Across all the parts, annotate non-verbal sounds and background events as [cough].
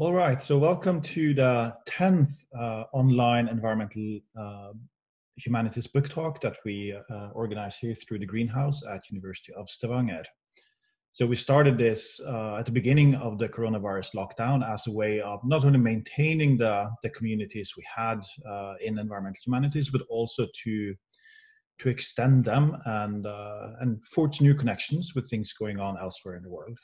All right, so welcome to the 10th uh, online environmental uh, humanities book talk that we uh, organize here through the greenhouse at University of Stavanger. So we started this uh, at the beginning of the coronavirus lockdown as a way of not only maintaining the, the communities we had uh, in environmental humanities, but also to to extend them and uh, and forge new connections with things going on elsewhere in the world.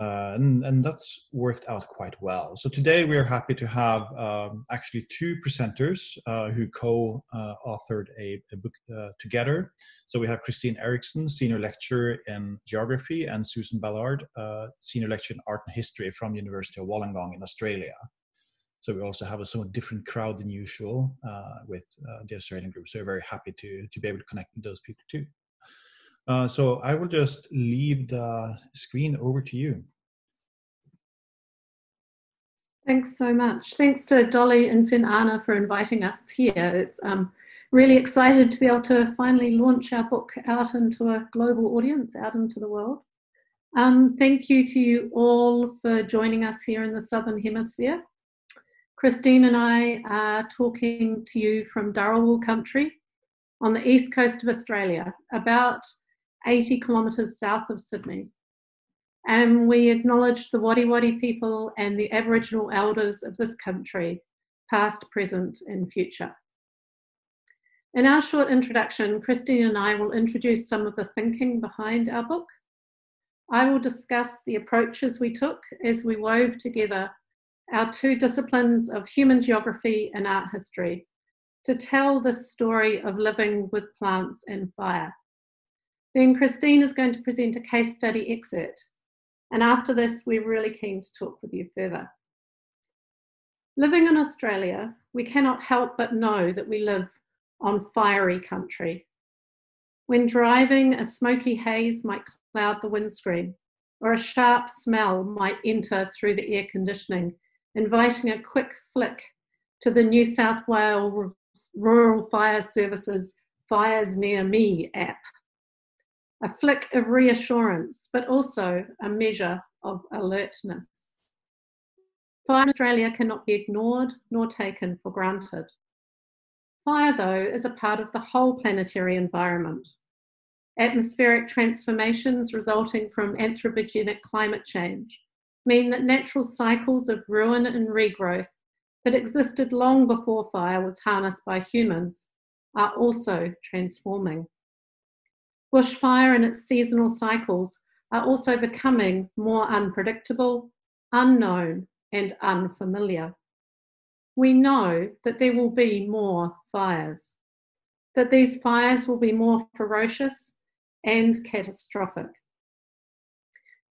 Uh, and, and, that's worked out quite well. So today we are happy to have um, actually two presenters uh, who co-authored a, a, book uh, together. So we have Christine Eriksen, Senior Lecturer in Geography, and Susan Ballard, uh, Senior Lecturer in Art and History from the University of Wollongong in Australia. So we also have a somewhat different crowd than usual uh, with uh, the Australian group. So we're very happy to, to be able to connect with those people too. Uh, so I will just leave the screen over to you. Thanks so much. Thanks to Dolly and Finn Arne for inviting us here. It's um, really excited to be able to finally launch our book out into a global audience, out into the world. Um, thank you to you all for joining us here in the Southern Hemisphere. Christine and I are talking to you from Dharawal country on the east coast of Australia, about 80 kilometres south of Sydney. And we acknowledge the Wadi Wadi people and the Aboriginal elders of this country, past, present, and future. In our short introduction, Christine and I will introduce some of the thinking behind our book. I will discuss the approaches we took as we wove together our two disciplines of human geography and art history to tell the story of living with plants and fire. Then Christine is going to present a case study excerpt. And after this, we're really keen to talk with you further. Living in Australia, we cannot help but know that we live on fiery country. When driving, a smoky haze might cloud the windscreen, or a sharp smell might enter through the air conditioning, inviting a quick flick to the New South Wales Rural Fire Services Fires Near Me app a flick of reassurance, but also a measure of alertness. Fire in Australia cannot be ignored nor taken for granted. Fire, though, is a part of the whole planetary environment. Atmospheric transformations resulting from anthropogenic climate change mean that natural cycles of ruin and regrowth that existed long before fire was harnessed by humans are also transforming. Bushfire and its seasonal cycles are also becoming more unpredictable, unknown, and unfamiliar. We know that there will be more fires, that these fires will be more ferocious and catastrophic.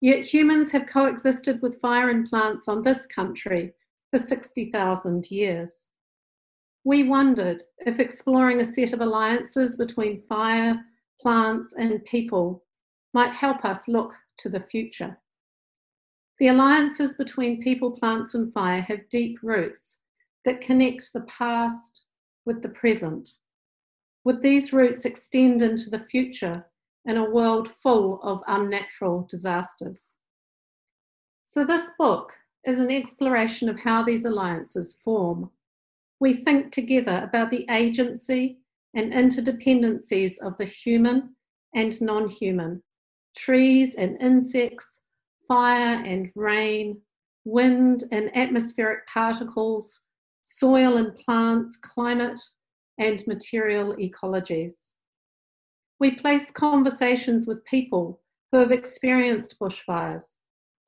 Yet humans have coexisted with fire and plants on this country for 60,000 years. We wondered if exploring a set of alliances between fire, plants, and people might help us look to the future. The alliances between people, plants, and fire have deep roots that connect the past with the present. Would these roots extend into the future in a world full of unnatural disasters? So, this book is an exploration of how these alliances form. We think together about the agency and interdependencies of the human and non human, trees and insects, fire and rain, wind and atmospheric particles, soil and plants, climate, and material ecologies. We placed conversations with people who have experienced bushfires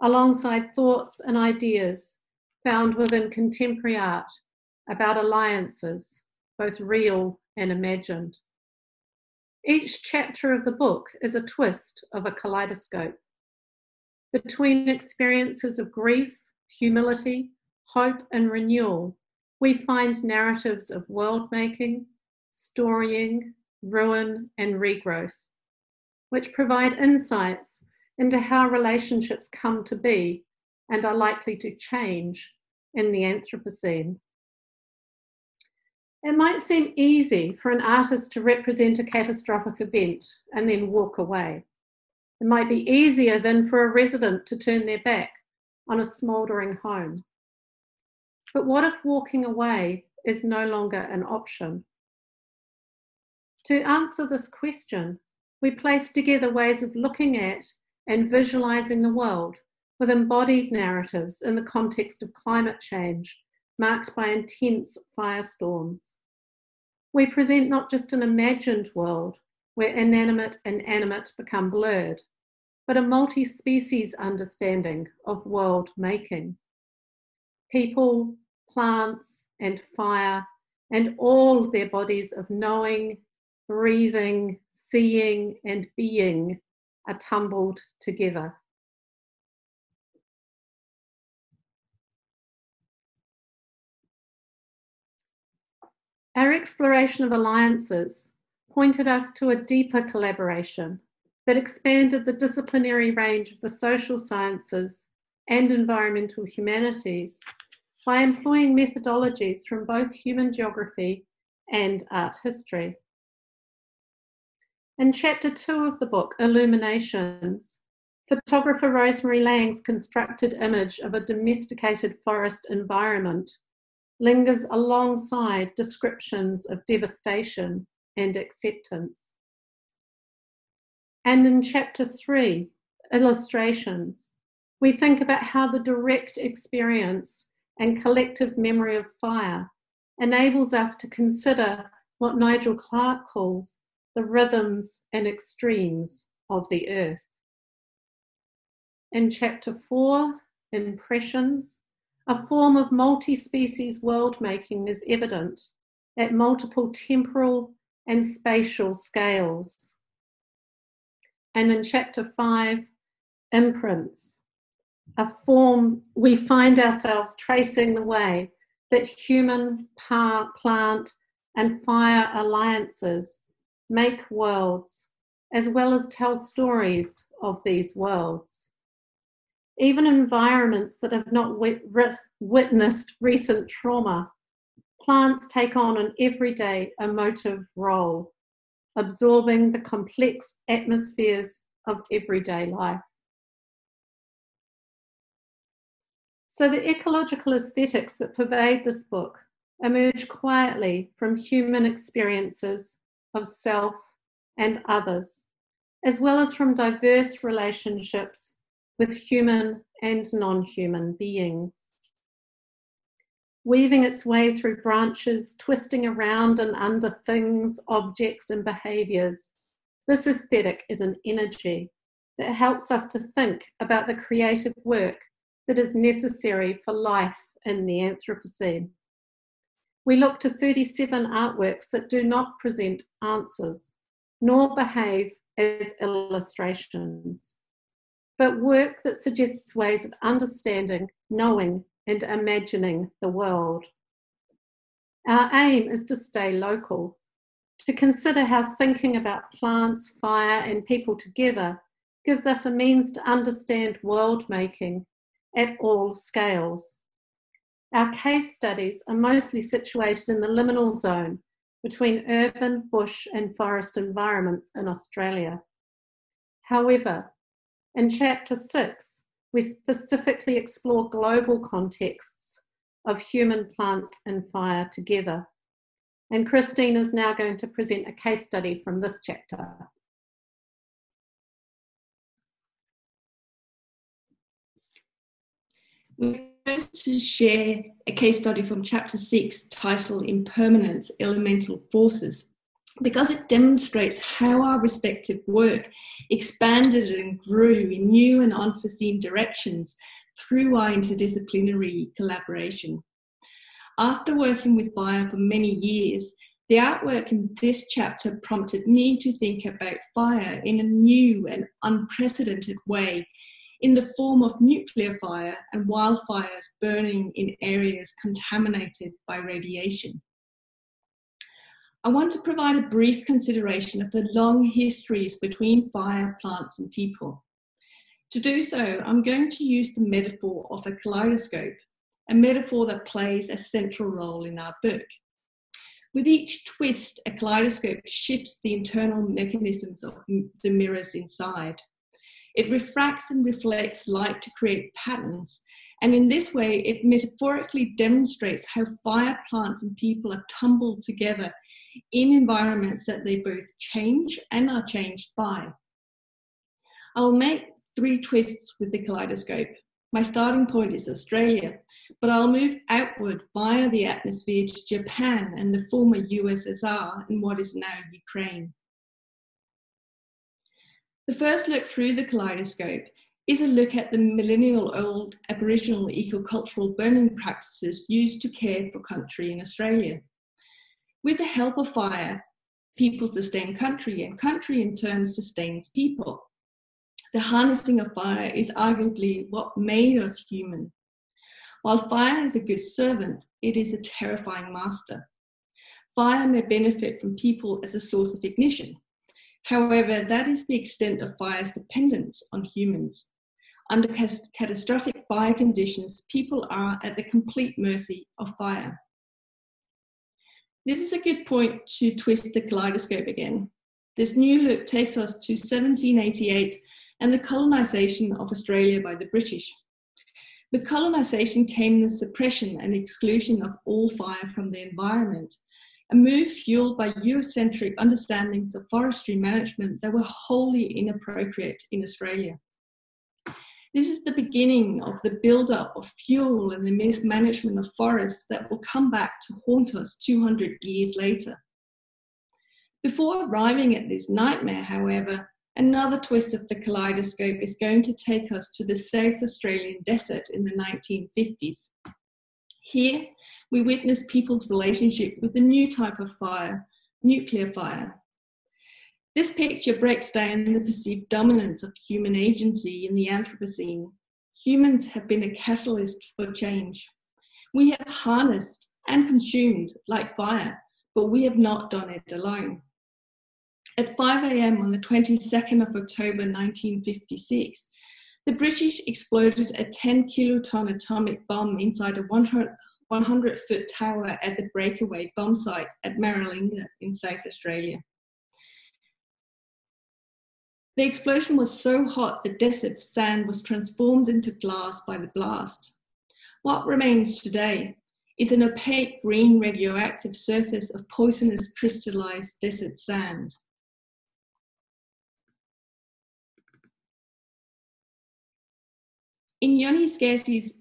alongside thoughts and ideas found within contemporary art about alliances, both real and imagined. Each chapter of the book is a twist of a kaleidoscope. Between experiences of grief, humility, hope, and renewal, we find narratives of world making, storying, ruin, and regrowth, which provide insights into how relationships come to be and are likely to change in the Anthropocene. It might seem easy for an artist to represent a catastrophic event and then walk away. It might be easier than for a resident to turn their back on a smouldering home. But what if walking away is no longer an option? To answer this question, we place together ways of looking at and visualizing the world with embodied narratives in the context of climate change marked by intense firestorms. We present not just an imagined world where inanimate and animate become blurred, but a multi species understanding of world making. People, plants, and fire, and all their bodies of knowing, breathing, seeing, and being are tumbled together. Our exploration of alliances pointed us to a deeper collaboration that expanded the disciplinary range of the social sciences and environmental humanities by employing methodologies from both human geography and art history. In chapter two of the book, Illuminations, photographer Rosemary Laing's constructed image of a domesticated forest environment lingers alongside descriptions of devastation and acceptance. And in chapter three, illustrations, we think about how the direct experience and collective memory of fire enables us to consider what Nigel Clark calls the rhythms and extremes of the earth. In chapter four, impressions, a form of multi species world making is evident at multiple temporal and spatial scales. And in chapter five, imprints, a form we find ourselves tracing the way that human, plant, and fire alliances make worlds, as well as tell stories of these worlds even environments that have not wit- witnessed recent trauma, plants take on an everyday emotive role, absorbing the complex atmospheres of everyday life. So, the ecological aesthetics that pervade this book emerge quietly from human experiences of self and others, as well as from diverse relationships with human and non human beings. Weaving its way through branches, twisting around and under things, objects, and behaviours, this aesthetic is an energy that helps us to think about the creative work that is necessary for life in the Anthropocene. We look to 37 artworks that do not present answers, nor behave as illustrations but work that suggests ways of understanding, knowing, and imagining the world. Our aim is to stay local, to consider how thinking about plants, fire, and people together gives us a means to understand world making at all scales. Our case studies are mostly situated in the liminal zone between urban, bush, and forest environments in Australia. However, in Chapter 6, we specifically explore global contexts of human, plants, and fire together. And Christine is now going to present a case study from this chapter. We're going to share a case study from chapter 6 titled Impermanence Elemental Forces because it demonstrates how our respective work expanded and grew in new and unforeseen directions through our interdisciplinary collaboration. After working with fire for many years, the artwork in this chapter prompted me to think about fire in a new and unprecedented way in the form of nuclear fire and wildfires burning in areas contaminated by radiation. I want to provide a brief consideration of the long histories between fire, plants, and people. To do so, I'm going to use the metaphor of a kaleidoscope, a metaphor that plays a central role in our book. With each twist, a kaleidoscope shifts the internal mechanisms of the mirrors inside. It refracts and reflects light to create patterns, and in this way, it metaphorically demonstrates how fire plants and people are tumbled together in environments that they both change and are changed by. I'll make three twists with the kaleidoscope. My starting point is Australia, but I'll move outward via the atmosphere to Japan and the former USSR and what is now Ukraine. The first look through the kaleidoscope is a look at the millennial old Aboriginal ecocultural burning practices used to care for country in Australia. With the help of fire, people sustain country, and country in turn sustains people. The harnessing of fire is arguably what made us human. While fire is a good servant, it is a terrifying master. Fire may benefit from people as a source of ignition. However, that is the extent of fire's dependence on humans. Under catastrophic fire conditions, people are at the complete mercy of fire. This is a good point to twist the kaleidoscope again. This new look takes us to 1788 and the colonisation of Australia by the British. With colonisation came the suppression and exclusion of all fire from the environment, a move fueled by Eurocentric understandings of forestry management that were wholly inappropriate in Australia. This is the beginning of the build-up of fuel and the mismanagement of forests that will come back to haunt us 200 years later. Before arriving at this nightmare, however, another twist of the kaleidoscope is going to take us to the South Australian desert in the 1950s. Here, we witness people's relationship with a new type of fire, nuclear fire. This picture breaks down the perceived dominance of human agency in the Anthropocene. Humans have been a catalyst for change. We have harnessed and consumed like fire, but we have not done it alone. At 5 a.m. on the 22nd of October 1956, the British exploded a 10 kiloton atomic bomb inside a 100 foot tower at the breakaway bomb site at Maralinga in South Australia. The explosion was so hot the desert sand was transformed into glass by the blast. What remains today is an opaque green radioactive surface of poisonous crystallized desert sand. In Yhonnie Scarce's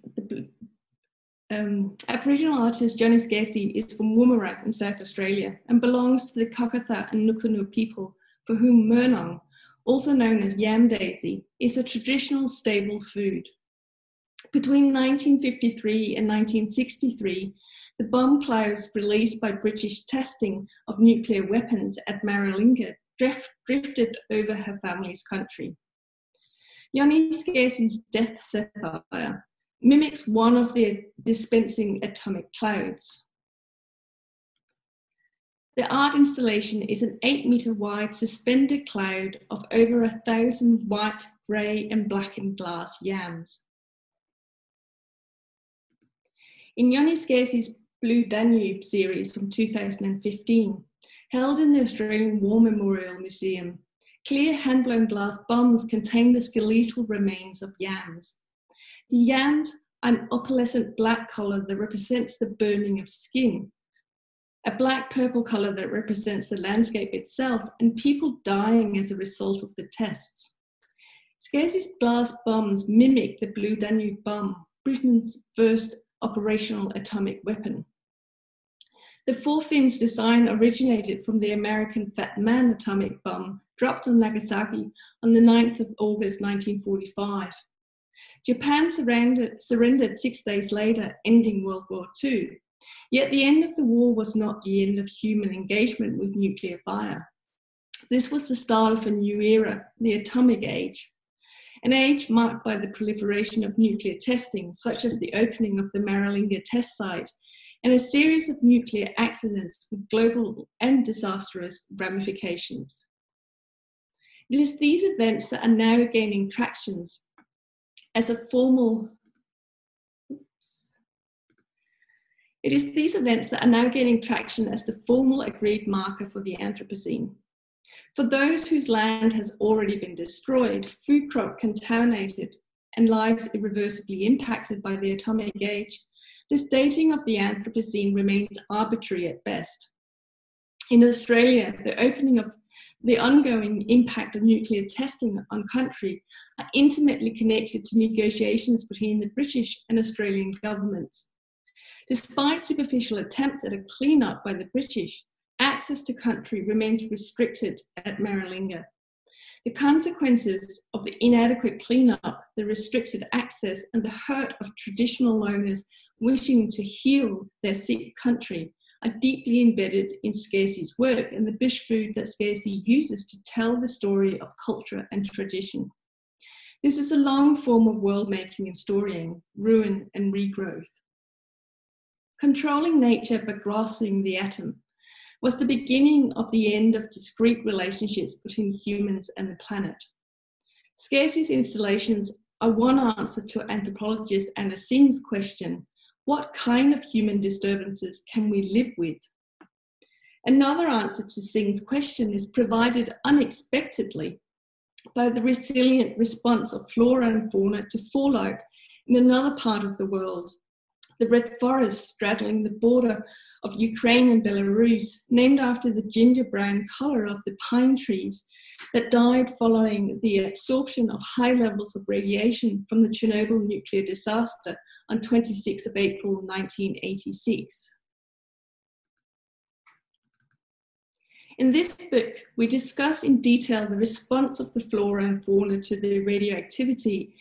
um, Aboriginal artist Yhonnie Scarce is from Woomera in South Australia and belongs to the Kokatha and Nukunu people for whom Murnong also known as yam daisy, is a traditional staple food. Between 1953 and 1963, the bomb clouds released by British testing of nuclear weapons at Maralinga drift, drifted over her family's country. Yhonnie Scarce's Death Zephyr mimics one of the dispensing atomic clouds. The art installation is an eight metre wide suspended cloud of over a thousand white, grey, and blackened glass yams. In Yhonnie Scarce's Blue Danube series from 2015, held in the Australian War Memorial Museum, clear hand-blown glass bombs contain the skeletal remains of yams. The yams an opalescent black colour that represents the burning of skin, a black purple color that represents the landscape itself and people dying as a result of the tests. Scarce's glass bombs mimic the Blue Danube bomb, Britain's first operational atomic weapon. The four fins design originated from the American Fat Man atomic bomb dropped on Nagasaki on the 9th of August 1945. Japan surrendered, surrendered six days later, ending World War II. Yet the end of the war was not the end of human engagement with nuclear fire. This was the start of a new era, the atomic age, an age marked by the proliferation of nuclear testing, such as the opening of the Maralinga test site, and a series of nuclear accidents with global and disastrous ramifications. It is these events that are now gaining traction as a formal It is these events that are now gaining traction as the formal agreed marker for the Anthropocene. For those whose land has already been destroyed, food crop contaminated, and lives irreversibly impacted by the atomic age, this dating of the Anthropocene remains arbitrary at best. In Australia, the opening of the ongoing impact of nuclear testing on country are intimately connected to negotiations between the British and Australian governments. Despite superficial attempts at a clean-up by the British, access to country remains restricted at Maralinga. The consequences of the inadequate clean-up, the restricted access, and the hurt of traditional owners wishing to heal their sick country are deeply embedded in Scarce's work and the bush food that Scarce uses to tell the story of culture and tradition. This is a long form of world making and storying, ruin and regrowth. Controlling nature but grasping the atom was the beginning of the end of discrete relationships between humans and the planet. Scarce's installations are one answer to anthropologist Anna Tsing's question what kind of human disturbances can we live with? Another answer to Tsing's question is provided unexpectedly by the resilient response of flora and fauna to fallout in another part of the world. The red forest straddling the border of Ukraine and Belarus, named after the ginger brown colour of the pine trees that died following the absorption of high levels of radiation from the Chernobyl nuclear disaster on 26 of April 1986. In this book, we discuss in detail the response of the flora and fauna to the radioactivity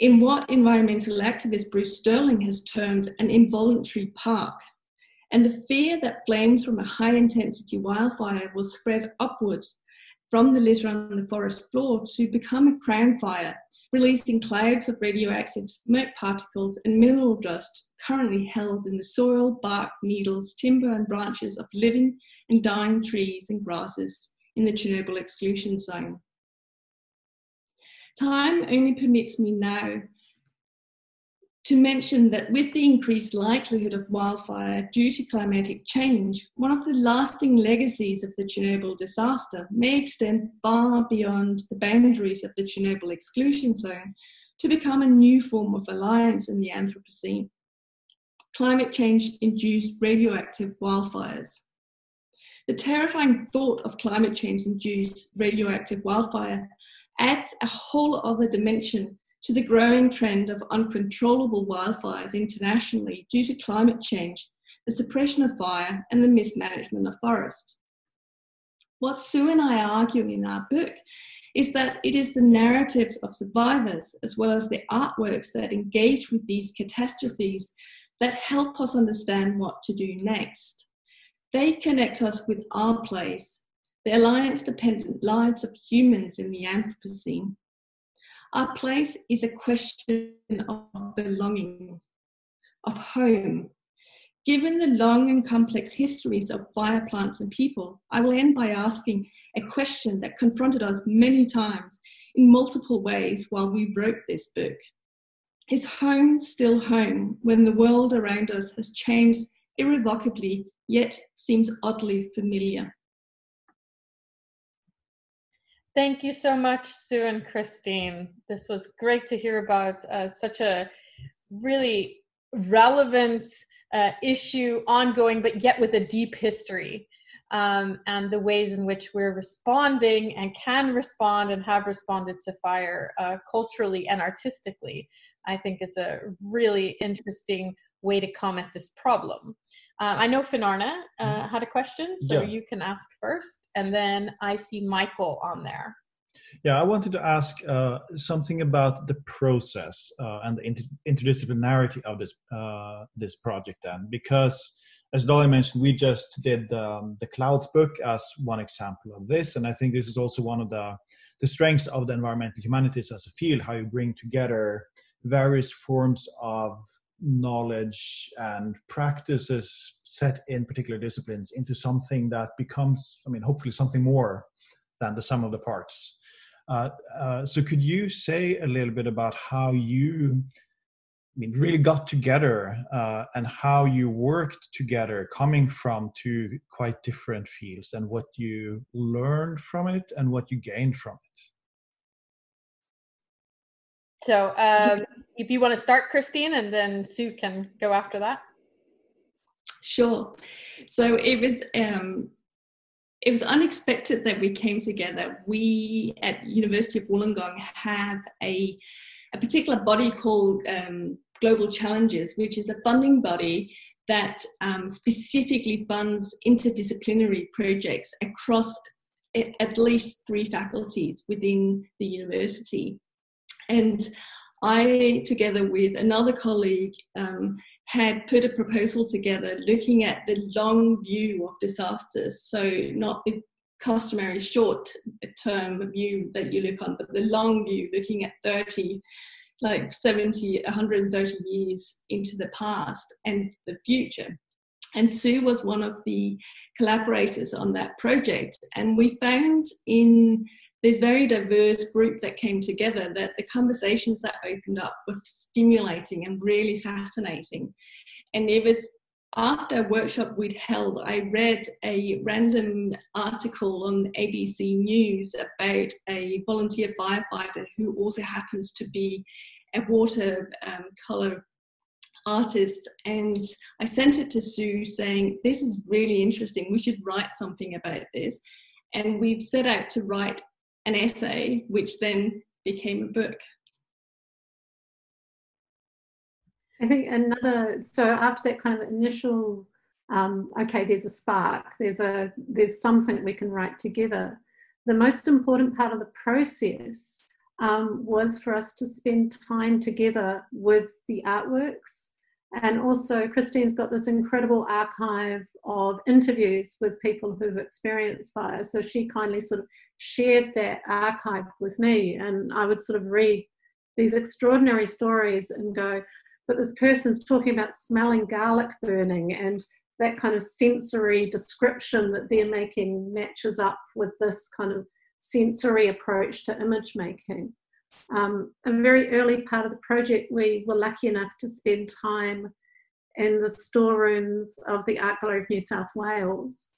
in what environmental activist Bruce Sterling has termed an involuntary park, and the fear that flames from a high intensity wildfire will spread upwards from the litter on the forest floor to become a crown fire releasing clouds of radioactive smoke particles and mineral dust currently held in the soil, bark, needles, timber, and branches of living and dying trees and grasses in the Chernobyl exclusion zone. Time only permits me now to mention that with the increased likelihood of wildfire due to climatic change, one of the lasting legacies of the Chernobyl disaster may extend far beyond the boundaries of the Chernobyl exclusion zone to become a new form of alliance in the Anthropocene. Climate change induced radioactive wildfires. The terrifying thought of climate change induced radioactive wildfire adds a whole other dimension to the growing trend of uncontrollable wildfires internationally due to climate change, the suppression of fire, and the mismanagement of forests. What Sue and I argue in our book is that it is the narratives of survivors, as well as the artworks that engage with these catastrophes, that help us understand what to do next. They connect us with our place, the alliance dependent lives of humans in the Anthropocene. Our place is a question of belonging, of home. Given the long and complex histories of fire plants and people, I will end by asking a question that confronted us many times in multiple ways while we wrote this book. Is home still home when the world around us has changed irrevocably, yet seems oddly familiar? Thank you so much, Sue and Christine. This was great to hear about uh, such a really relevant uh, issue, ongoing, but yet with a deep history. Um, and the ways in which we're responding and can respond and have responded to fire uh, culturally and artistically, I think is a really interesting way to come at this problem. Uh, I know Finn Arne uh, mm-hmm. had a question, so yeah. you can ask first, and then I see Michael on there. Yeah, I wanted to ask uh, something about the process uh, and the inter- interdisciplinarity of this uh, this project. Then, because as Dolly mentioned, we just did um, the Clouds book as one example of this, and I think this is also one of the the strengths of the environmental humanities as a field, how you bring together various forms of knowledge and practices set in particular disciplines into something that becomes, I mean, hopefully something more than the sum of the parts. Uh, uh, so, could you say a little bit about how you I mean, really got together uh, and how you worked together, coming from two quite different fields, and what you learned from it and what you gained from it. So, um, if you want to start, Christine, and then Sue can go after that. Sure. So it was um, it was unexpected that we came together. We at University of Wollongong have a a particular body called um, Global Challenges, which is a funding body that um, specifically funds interdisciplinary projects across at least three faculties within the university. And I, together with another colleague, um, had put a proposal together looking at the long view of disasters. So, not the customary short term view that you look on, but the long view, looking at 30, like 70, 130 years into the past and the future. And Sue was one of the collaborators on that project. And we found in this very diverse group that came together that the conversations that opened up were stimulating and really fascinating. And it was after a workshop we'd held, I read a random article on ABC News about a volunteer firefighter who also happens to be a water um, color artist. And I sent it to Sue saying, This is really interesting. We should write something about this. And we've set out to write an essay, which then became a book. I think another so after that kind of initial um, okay, there's a spark, there's a there's something we can write together. The most important part of the process um, was for us to spend time together with the artworks. And also, Christine's got this incredible archive of interviews with people who've experienced fire. So she kindly sort of shared that archive with me, and I would sort of read these extraordinary stories and go, but this person's talking about smelling garlic burning and that kind of sensory description that they're making matches up with this kind of sensory approach to image making. Um, a very early part of the project, we were lucky enough to spend time in the storerooms of the Art Gallery of New South Wales.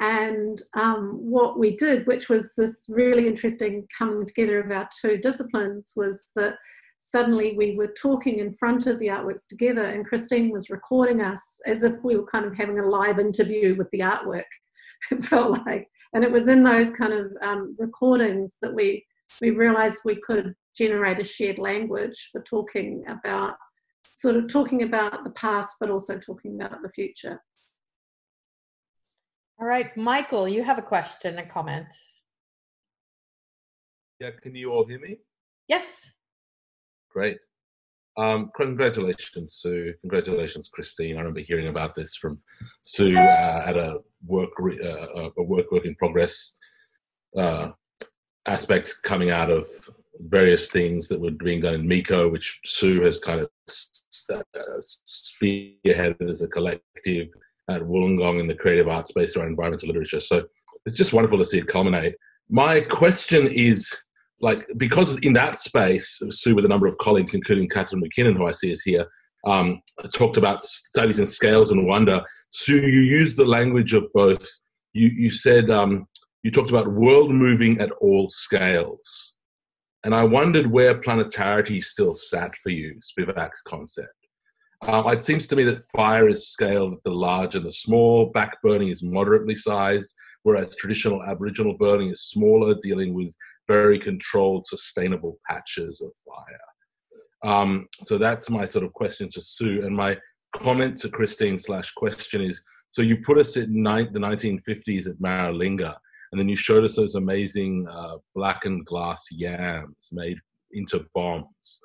And um, what we did, which was this really interesting coming together of our two disciplines, was that suddenly we were talking in front of the artworks together and Christine was recording us as if we were kind of having a live interview with the artwork, [laughs] it felt like. And it was in those kind of um, recordings that we, we realized we could generate a shared language for talking about, sort of talking about the past, but also talking about the future. All right, Michael, you have a question, a comment. Yeah, can you all hear me? Yes. Great. Um, congratulations, Sue. Congratulations, Christine. I remember hearing about this from Sue uh, at a work uh, a work work in progress uh, aspect coming out of various things that were being done in MECO, which Sue has kind of uh, spearheaded as a collective at Wollongong in the creative arts space around environmental literature. So it's just wonderful to see it culminate. My question is like because in that space, Sue with a number of colleagues, including Catherine McKinnon, who I see is here, um, talked about studies in scales and wonder. Sue, you used the language of both. You, you said um, you talked about world moving at all scales, and I wondered where planetarity still sat for you, Spivak's concept. Um, it seems to me that fire is scaled at the large and the small. Back burning is moderately sized, whereas traditional Aboriginal burning is smaller, dealing with very controlled, sustainable patches of fire. Um, so that's my sort of question to Sue. And my comment to Christine slash question is, so you put us in ni- the 1950s at Maralinga, and then you showed us those amazing uh, blackened glass yams made into bombs.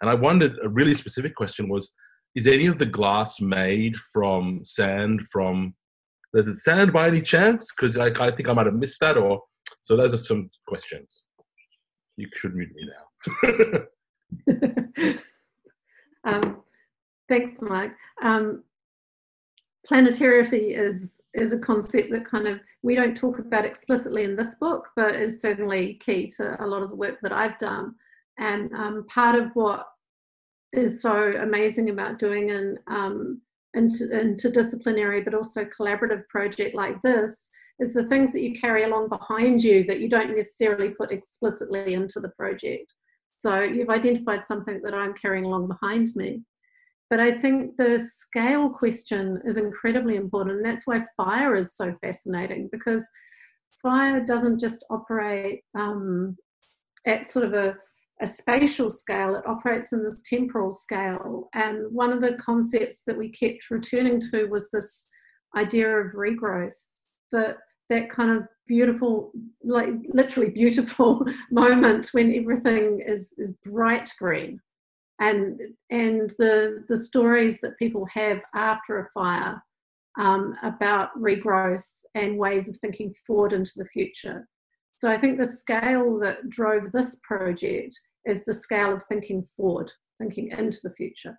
And I wondered, a really specific question was, is any of the glass made from sand from, does it sand by any chance? Because I, I think I might have missed that or so those are some questions. You should read me now. [laughs] [laughs] um, thanks, Mike. Um, planetarity is is a concept that kind of we don't talk about explicitly in this book, but is certainly key to a lot of the work that I've done. And um, part of what is so amazing about doing an um, inter- interdisciplinary but also collaborative project like this is the things that you carry along behind you that you don't necessarily put explicitly into the project. So you've identified something that I'm carrying along behind me. But I think the scale question is incredibly important. And that's why fire is so fascinating because fire doesn't just operate um, at sort of a, a spatial scale, it operates in this temporal scale. And one of the concepts that we kept returning to was this idea of regrowth that that kind of beautiful like literally beautiful [laughs] moment when everything is is bright green and and the the stories that people have after a fire um, about regrowth and ways of thinking forward into the future. So i think the scale that drove this project is the scale of thinking forward thinking into the future.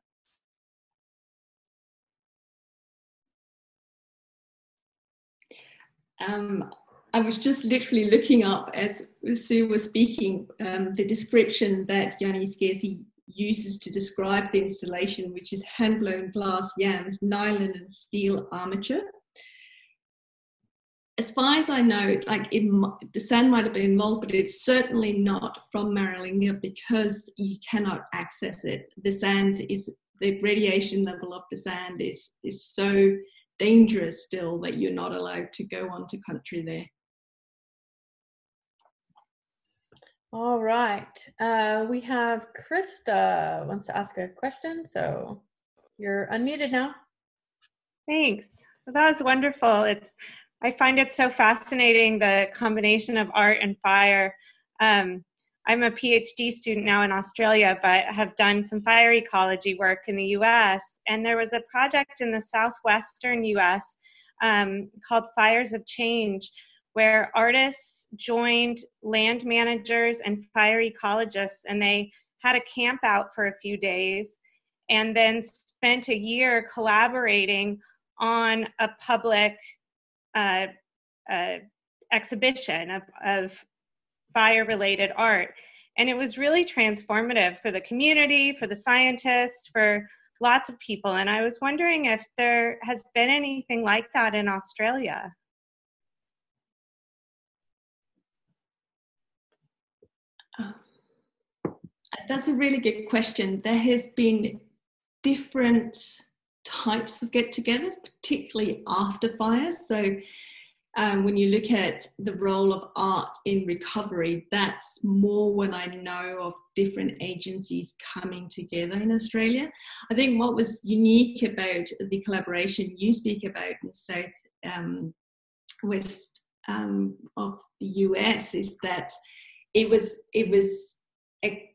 Um, I was just literally looking up as Sue was speaking um, the description that Yhonnie Scarce uses to describe the installation, which is hand blown glass yams, nylon and steel armature. As far as I know, like it, the sand might have been involved, but it's certainly not from Maralinga because you cannot access it. The sand is the radiation level of the sand is is so dangerous still that you're not allowed to go onto country there. All right. Uh, we have Krista wants to ask a question. So you're unmuted now. Thanks. Well, that was wonderful. It's I find it so fascinating the combination of art and fire. Um, I'm a PhD student now in Australia, but have done some fire ecology work in the US. And there was a project in the southwestern US um, called Fires of Change, where artists joined land managers and fire ecologists, and they had a camp out for a few days and then spent a year collaborating on a public uh, uh, exhibition of, of fire related art. And it was really transformative for the community, for the scientists, for lots of people. And I was wondering if there has been anything like that in Australia. That's a really good question. There has been different types of get-togethers, particularly after fires. So um, when you look at the role of art in recovery, that's more when I know of different agencies coming together in Australia. I think what was unique about the collaboration you speak about in South um, West um, of the US is that it was it was a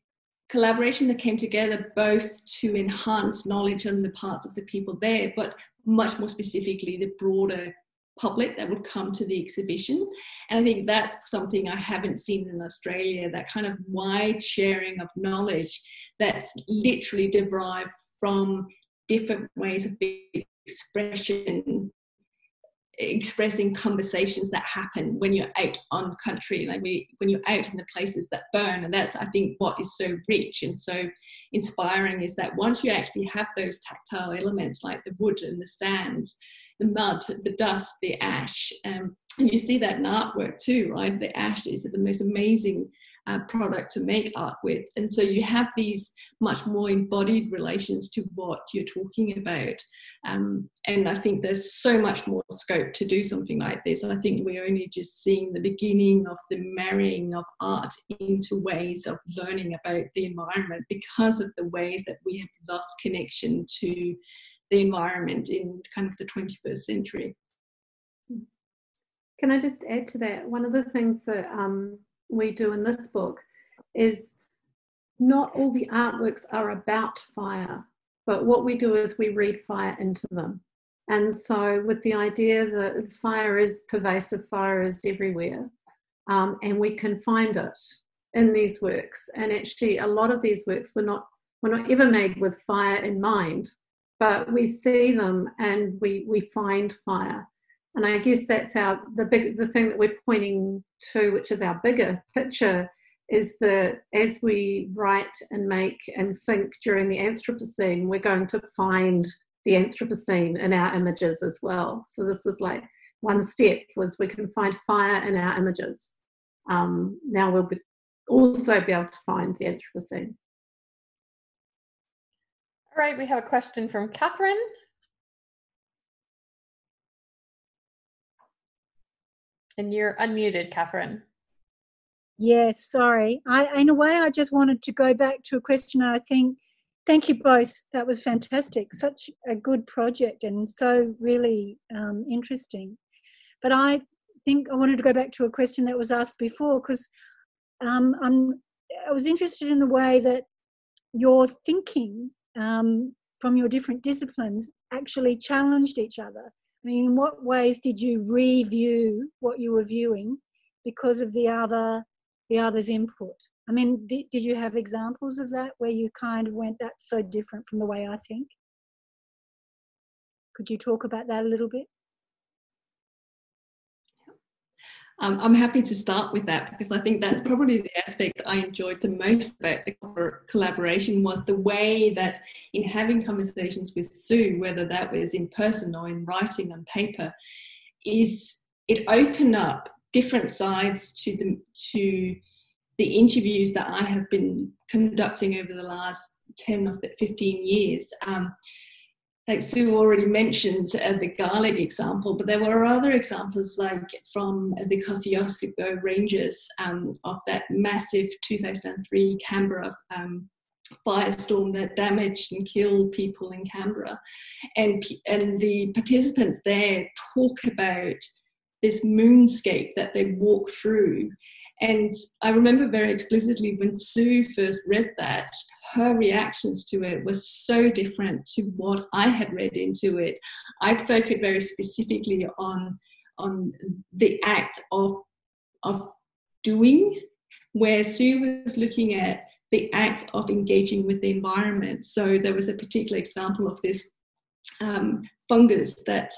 collaboration that came together both to enhance knowledge on the parts of the people there, but much more specifically the broader public that would come to the exhibition. And I think that's something I haven't seen in Australia that kind of wide sharing of knowledge that's literally derived from different ways of expression expressing conversations that happen when you're out on country like when you're out in the places that burn. And that's i think what is so rich and so inspiring is that once you actually have those tactile elements like the wood and the sand the mud the dust the ash um, and you see that in artwork too right? The ash is the most amazing uh, product to make art with. And so you have these much more embodied relations to what you're talking about. Um, and I think there's so much more scope to do something like this. I think we're only just seeing the beginning of the marrying of art into ways of learning about the environment because of the ways that we have lost connection to the environment in kind of the 21st century. Can I just add to that? One of the things that um, we do in this book is not all the artworks are about fire, but what we do is we read fire into them. And so, with the idea that fire is pervasive, fire is everywhere, um, and we can find it in these works. And actually, a lot of these works were not were not ever made with fire in mind, but we see them and we we find fire. And I guess that's our the big the thing that we're pointing to, which is our bigger picture, is that as we write and make and think during the Anthropocene, we're going to find the Anthropocene in our images as well. So this was like one step was we can find fire in our images. Um, now we'll be also be able to find the Anthropocene. All right, we have a question from Catherine. And you're unmuted, Catherine. Yes, sorry. I, in a way, I just wanted to go back to a question. I think, thank you both. That was fantastic. Such a good project and so really um, interesting. But I think I wanted to go back to a question that was asked before because um, I'm, I was interested in the way that your thinking um, from your different disciplines actually challenged each other. I mean, in what ways did you review what you were viewing because of the other the other's input? I mean, did, did you have examples of that where you kind of went, that's so different from the way I think? Could you talk about that a little bit? Um, I'm happy to start with that because I think that's probably the aspect I enjoyed the most about the collaboration was the way that in having conversations with Sue, whether that was in person or in writing on paper, is it opened up different sides to the to the interviews that I have been conducting over the last 10 or 15 years. Um, like Sue already mentioned uh, the garlic example, but there were other examples like from the Kosciuszko Ranges um, of that massive 2003 Canberra um, firestorm that damaged and killed people in Canberra. And, and the participants there talk about this moonscape that they walk through and I remember very explicitly when Sue first read that, her reactions to it were so different to what I had read into it. I'd focused very specifically on on the act of of doing, where Sue was looking at the act of engaging with the environment. So there was a particular example of this um, fungus that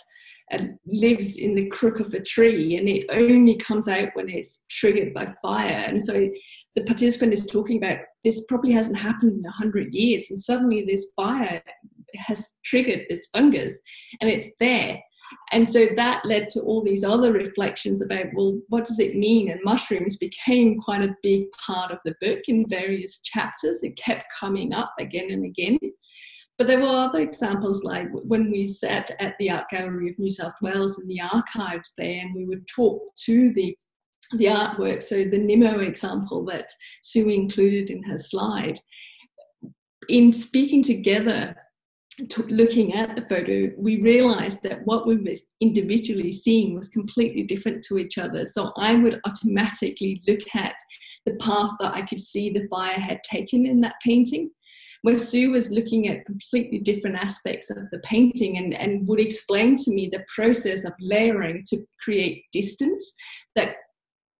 lives in the crook of a tree and it only comes out when it's triggered by fire. And so the participant is talking about this probably hasn't happened in a hundred years, and suddenly this fire has triggered this fungus and it's there. And so that led to all these other reflections about, well, what does it mean? And mushrooms became quite a big part of the book in various chapters. It kept coming up again and again. But there were other examples like when we sat at the Art Gallery of New South Wales in the archives there and we would talk to the the artwork. So the Nimmo example that Sue included in her slide. In speaking together, looking at the photo, we realized that what we were individually seeing was completely different to each other. So I would automatically look at the path that I could see the fire had taken in that painting where Sue was looking at completely different aspects of the painting and, and would explain to me the process of layering to create distance that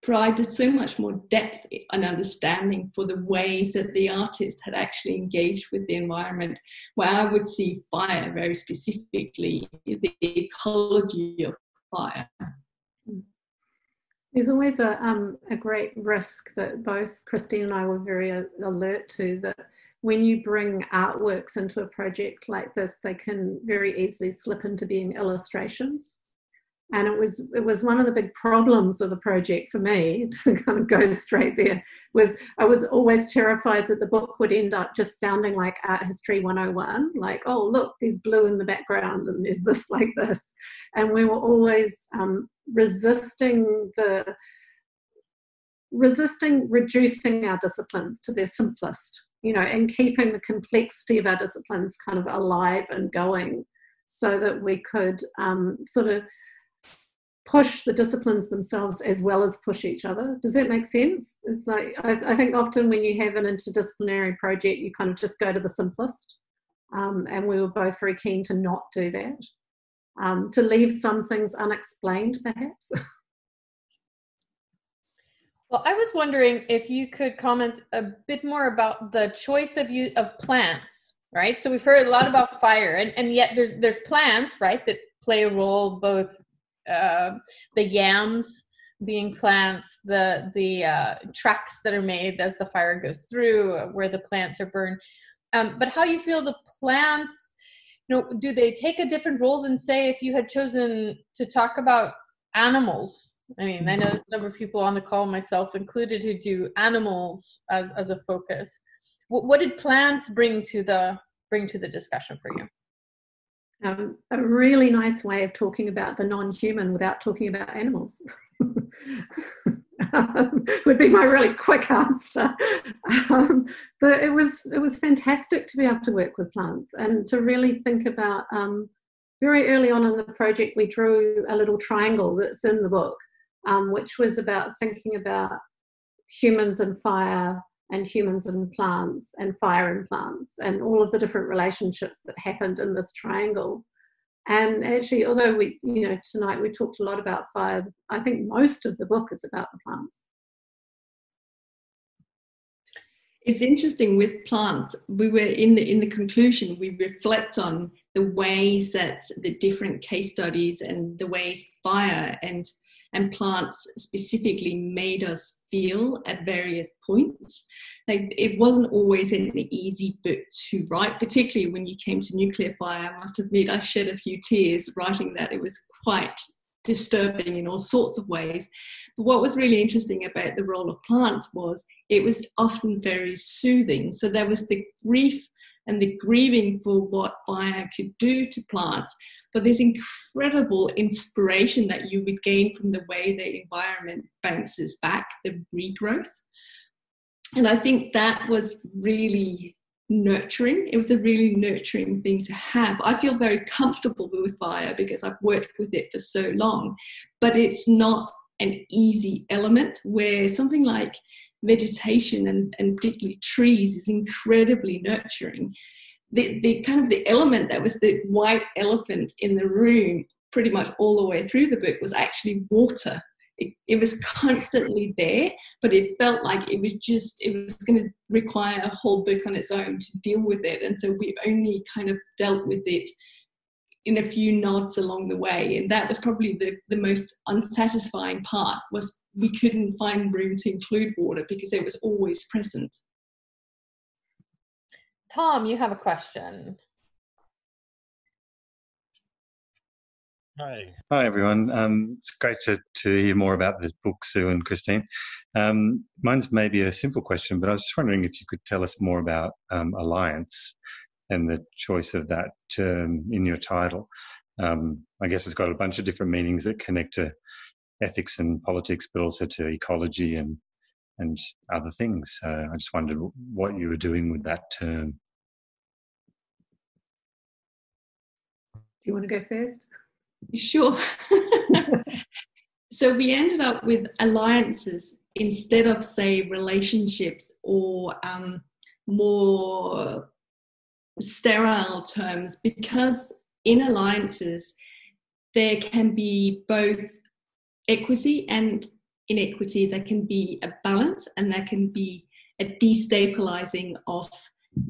provided so much more depth and understanding for the ways that the artist had actually engaged with the environment, where I would see fire very specifically, the ecology of fire. There's always a, um, a great risk that both Christine and I were very alert to that when you bring artworks into a project like this, they can very easily slip into being illustrations. And it was it was one of the big problems of the project for me [laughs] to kind of go straight there was I was always terrified that the book would end up just sounding like art history 101 like oh look there's blue in the background and there's this [laughs] like this and we were always um, resisting the resisting reducing our disciplines to their simplest you know, and keeping the complexity of our disciplines kind of alive and going so that we could um, sort of push the disciplines themselves as well as push each other. Does that make sense? It's like, I, I think often when you have an interdisciplinary project, you kind of just go to the simplest. Um, and we were both very keen to not do that, um, to leave some things unexplained, perhaps. [laughs] Well, I was wondering if you could comment a bit more about the choice of you of plants, right? So we've heard a lot about fire, and, and yet there's there's plants, right, that play a role. Both uh, the yams being plants, the the uh, tracks that are made as the fire goes through, where the plants are burned. Um, but how you feel the plants, you know, do they take a different role than say if you had chosen to talk about animals? I mean, I know there's a number of people on the call, myself included, who do animals as as a focus. What, what did plants bring to the bring to the discussion for you? Um, a really nice way of talking about the non-human without talking about animals. [laughs] um, would be my really quick answer. Um, but it was it was fantastic to be able to work with plants and to really think about. Um, very early on in the project, we drew a little triangle that's in the book, um, which was about thinking about humans and fire and humans and plants and fire and plants and all of the different relationships that happened in this triangle and actually, although we, you know, tonight we talked a lot about fire, I think most of the book is about the plants. It's interesting with plants. We were in the in the conclusion. We reflect on the ways that the different case studies and the ways fire and and plants specifically made us feel at various points. Like it wasn't always an easy book to write, particularly when you came to nuclear fire. I must admit, I shed a few tears writing that. It was quite disturbing in all sorts of ways. But what was really interesting about the role of plants was it was often very soothing. So there was the grief and the grieving for what fire could do to plants, but this incredible inspiration that you would gain from the way the environment bounces back, the regrowth. And I think that was really nurturing. It was a really nurturing thing to have. I feel very comfortable with fire because I've worked with it for so long, but it's not an easy element where something like vegetation and, and particularly trees is incredibly nurturing the, the kind of the element that was the white elephant in the room pretty much all the way through the book was actually water. It, it, was constantly there but it felt like it was just it was going to require a whole book on its own to deal with it. And so we only kind of dealt with it in a few nods along the way. And that was probably the, the most unsatisfying part was we couldn't find room to include water because it was always present Tom, you have a question. Hi. Hi, everyone. Um, it's great to, to hear more about this book, Sue and Christine. Um, mine's maybe a simple question, but I was just wondering if you could tell us more about um, alliance and the choice of that term in your title. Um, I guess it's got a bunch of different meanings that connect to ethics and politics, but also to ecology and and other things. Uh, I just wondered what you were doing with that term. You want to go first? Sure. [laughs] so we ended up with alliances instead of, say, relationships or um, more sterile terms because in alliances there can be both equity and inequity. There can be a balance and there can be a destabilizing of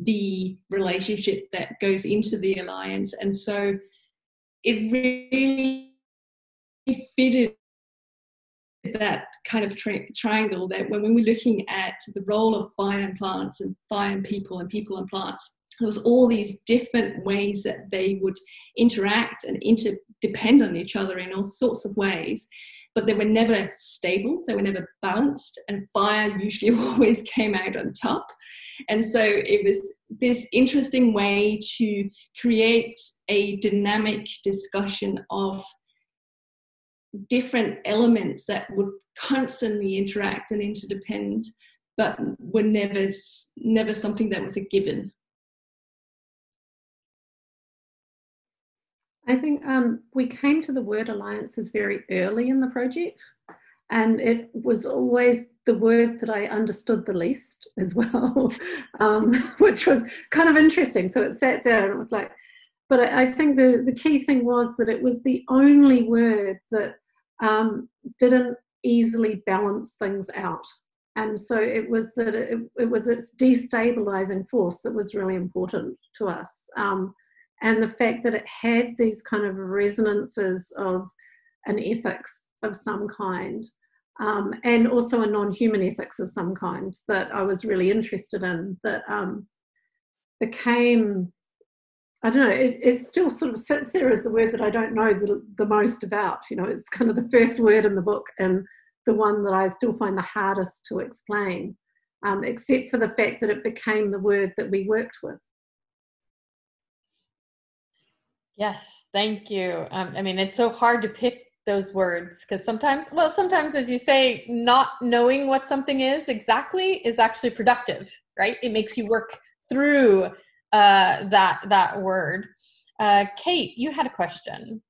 the relationship that goes into the alliance. And so it really fitted that kind of tri- triangle that when, when we're looking at the role of fire and plants and fire and people and people and plants there was all these different ways that they would interact and interdepend on each other in all sorts of ways but they were never stable they were never balanced and fire usually [laughs] always came out on top. And so it was this interesting way to create a dynamic discussion of different elements that would constantly interact and interdepend but were never never something that was a given I think um, we came to the word alliances very early in the project, and it was always the word that I understood the least [laughs] as well, um, [laughs] which was kind of interesting. So it sat there and it was like, but I think the, the key thing was that it was the only word that um, didn't easily balance things out. And so it was that it, it was its destabilizing force that was really important to us. Um, and the fact that it had these kind of resonances of an ethics of some kind um, and also a non-human ethics of some kind that I was really interested in that um, became I don't know, it, it still sort of sits there as the word that I don't know the, the most about. You know, it's kind of the first word in the book and the one that I still find the hardest to explain, um, except for the fact that it became the word that we worked with. Yes, thank you. Um, I mean, it's so hard to pick those words because sometimes, well, sometimes, as you say, not knowing what something is exactly is actually productive, right? It makes you work through uh, that that word. Uh, Kate, you had a question.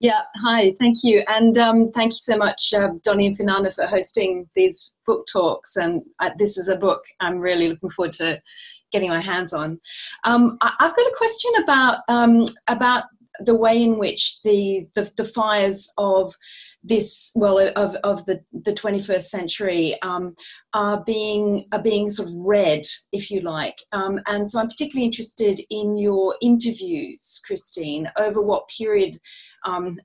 Yeah, hi, thank you. And um, thank you so much, uh, Donnie and Finn Arne, for hosting these book talks. And uh, this is a book I'm really looking forward to getting my hands on. Um, I- have got a question about um, about the way in which the, the, the fires of this well of, of the, the 21st century um, are being are being sort of read if you like um, and so i'm particularly interested in your interviews christine over what period um,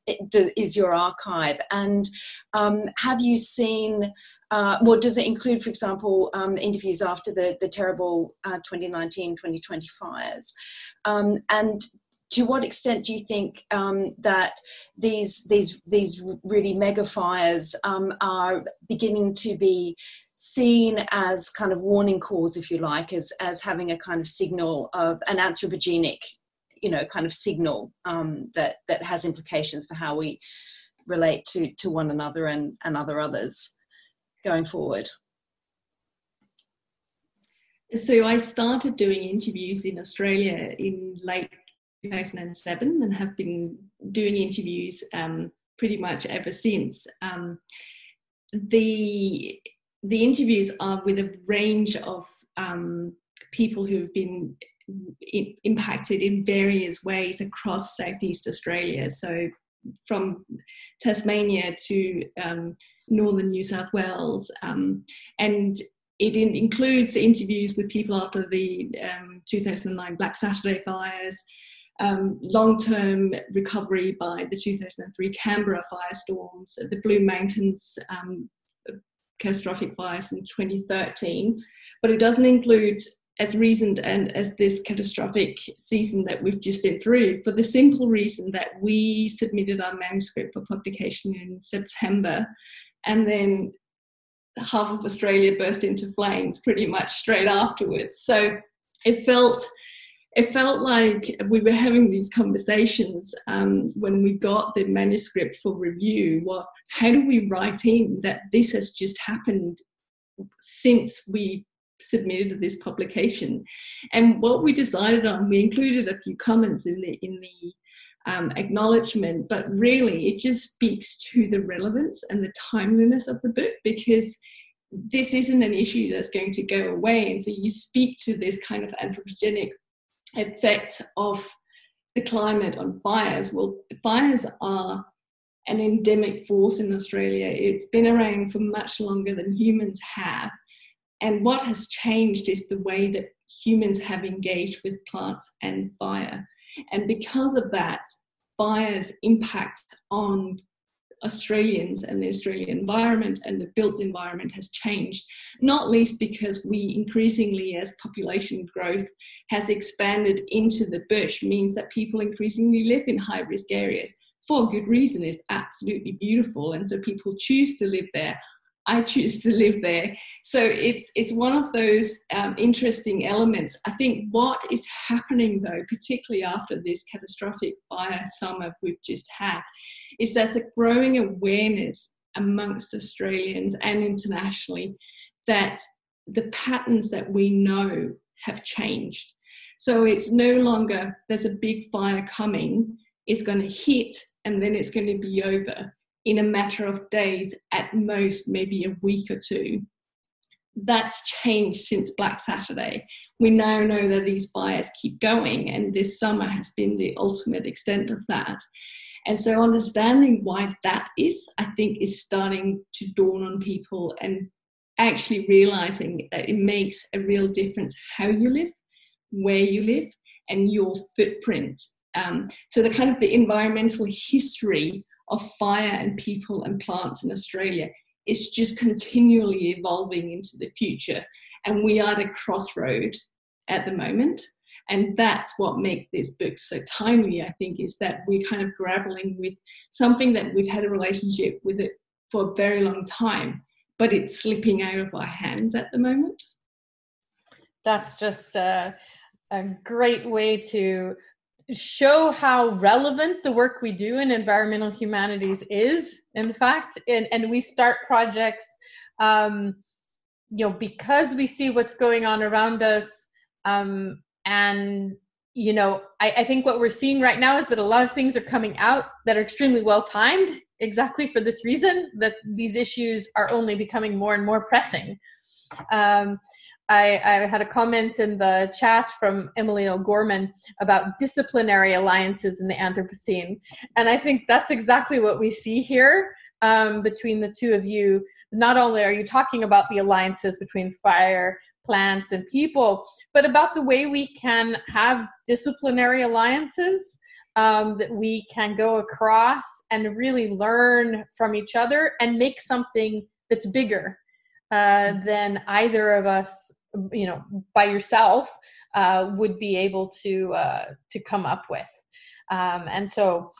is your archive and um, have you seen uh, well, does it include, for example, um, interviews after the, the terrible uh, 2019 2020 fires? Um, and to what extent do you think um, that these these these really mega fires um, are beginning to be seen as kind of warning calls, if you like, as as having a kind of signal of an anthropogenic, you know, kind of signal um, that that has implications for how we relate to to one another and and other others going forward. So I started doing interviews in Australia in late 2007 and have been doing interviews um, pretty much ever since. Um, the the interviews are with a range of um, people who have been I- impacted in various ways across Southeast Australia. So from Tasmania to um, northern New South Wales, um, and it includes interviews with people after the um, 2009 Black Saturday fires, um, long-term recovery by the 2003 Canberra firestorms, the Blue Mountains um, catastrophic fires in 2013, but it doesn't include as recent and as this catastrophic season that we've just been through for the simple reason that we submitted our manuscript for publication in September and then half of Australia burst into flames pretty much straight afterwards. So it felt it felt like we were having these conversations um, when we got the manuscript for review. Well, how do we write in that this has just happened since we submitted this publication? And what we decided on, we included a few comments in the in the um, acknowledgement, but really it just speaks to the relevance and the timeliness of the book because this isn't an issue that's going to go away. And so you speak to this kind of anthropogenic effect of the climate on fires. Well, fires are an endemic force in Australia. It's been around for much longer than humans have. And what has changed is the way that humans have engaged with plants and fire. And because of that, fire's impact on Australians and the Australian environment and the built environment has changed, not least because we increasingly, as population growth has expanded into the bush, means that people increasingly live in high risk areas for good reason. It's absolutely beautiful, and so people choose to live there. I choose to live there. So it's it's one of those um, interesting elements. I think what is happening though, particularly after this catastrophic fire summer we've just had, is there's a growing awareness amongst Australians and internationally that the patterns that we know have changed. So it's no longer there's a big fire coming, it's going to hit, and then it's going to be over in a matter of days, at most, maybe a week or two. That's changed since Black Saturday. We now know that these fires keep going, and this summer has been the ultimate extent of that. And so, understanding why that is, I think, is starting to dawn on people and actually realizing that it makes a real difference how you live, where you live, and your footprint. Um, so, the kind of the environmental history of fire and people and plants in Australia is just continually evolving into the future. And we are at a crossroad at the moment. And that's what makes this book so timely, I think, is that we're kind of grappling with something that we've had a relationship with it for a very long time, but it's slipping out of our hands at the moment. That's just a, a great way to show how relevant the work we do in environmental humanities is in fact and, and we start projects um, you know because we see what's going on around us um, and you know I, I think what we're seeing right now is that a lot of things are coming out that are extremely well timed exactly for this reason that these issues are only becoming more and more pressing um, I, I, had a comment in the chat from Emily O'Gorman about disciplinary alliances in the Anthropocene. And I think that's exactly what we see here um, between the two of you. Not only are you talking about the alliances between fire, plants, and people, but about the way we can have disciplinary alliances um, that we can go across and really learn from each other and make something that's bigger uh, than either of us you know by yourself uh, would be able to uh, to come up with. Um, and so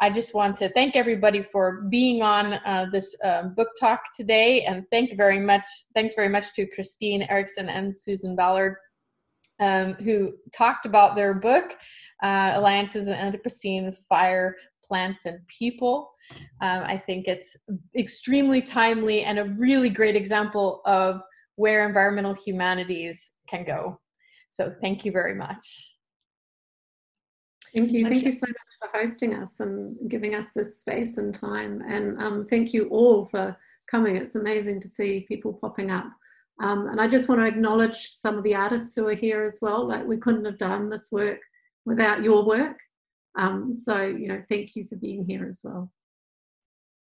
i just want to thank everybody for being on uh, this um, book talk today and thank very much thanks very much to christine eriksen and susan ballard um, who talked about their book uh, alliances in anthropocene fire plants and people um, i think it's extremely timely and a really great example of where environmental humanities can go. So thank you very much. Thank you. Thank you so much for hosting us and giving us this space and time. And um, thank you all for coming. It's amazing to see people popping up. Um, and I just want to acknowledge some of the artists who are here as well. Like we couldn't have done this work without your work. Um, so, you know, thank you for being here as well.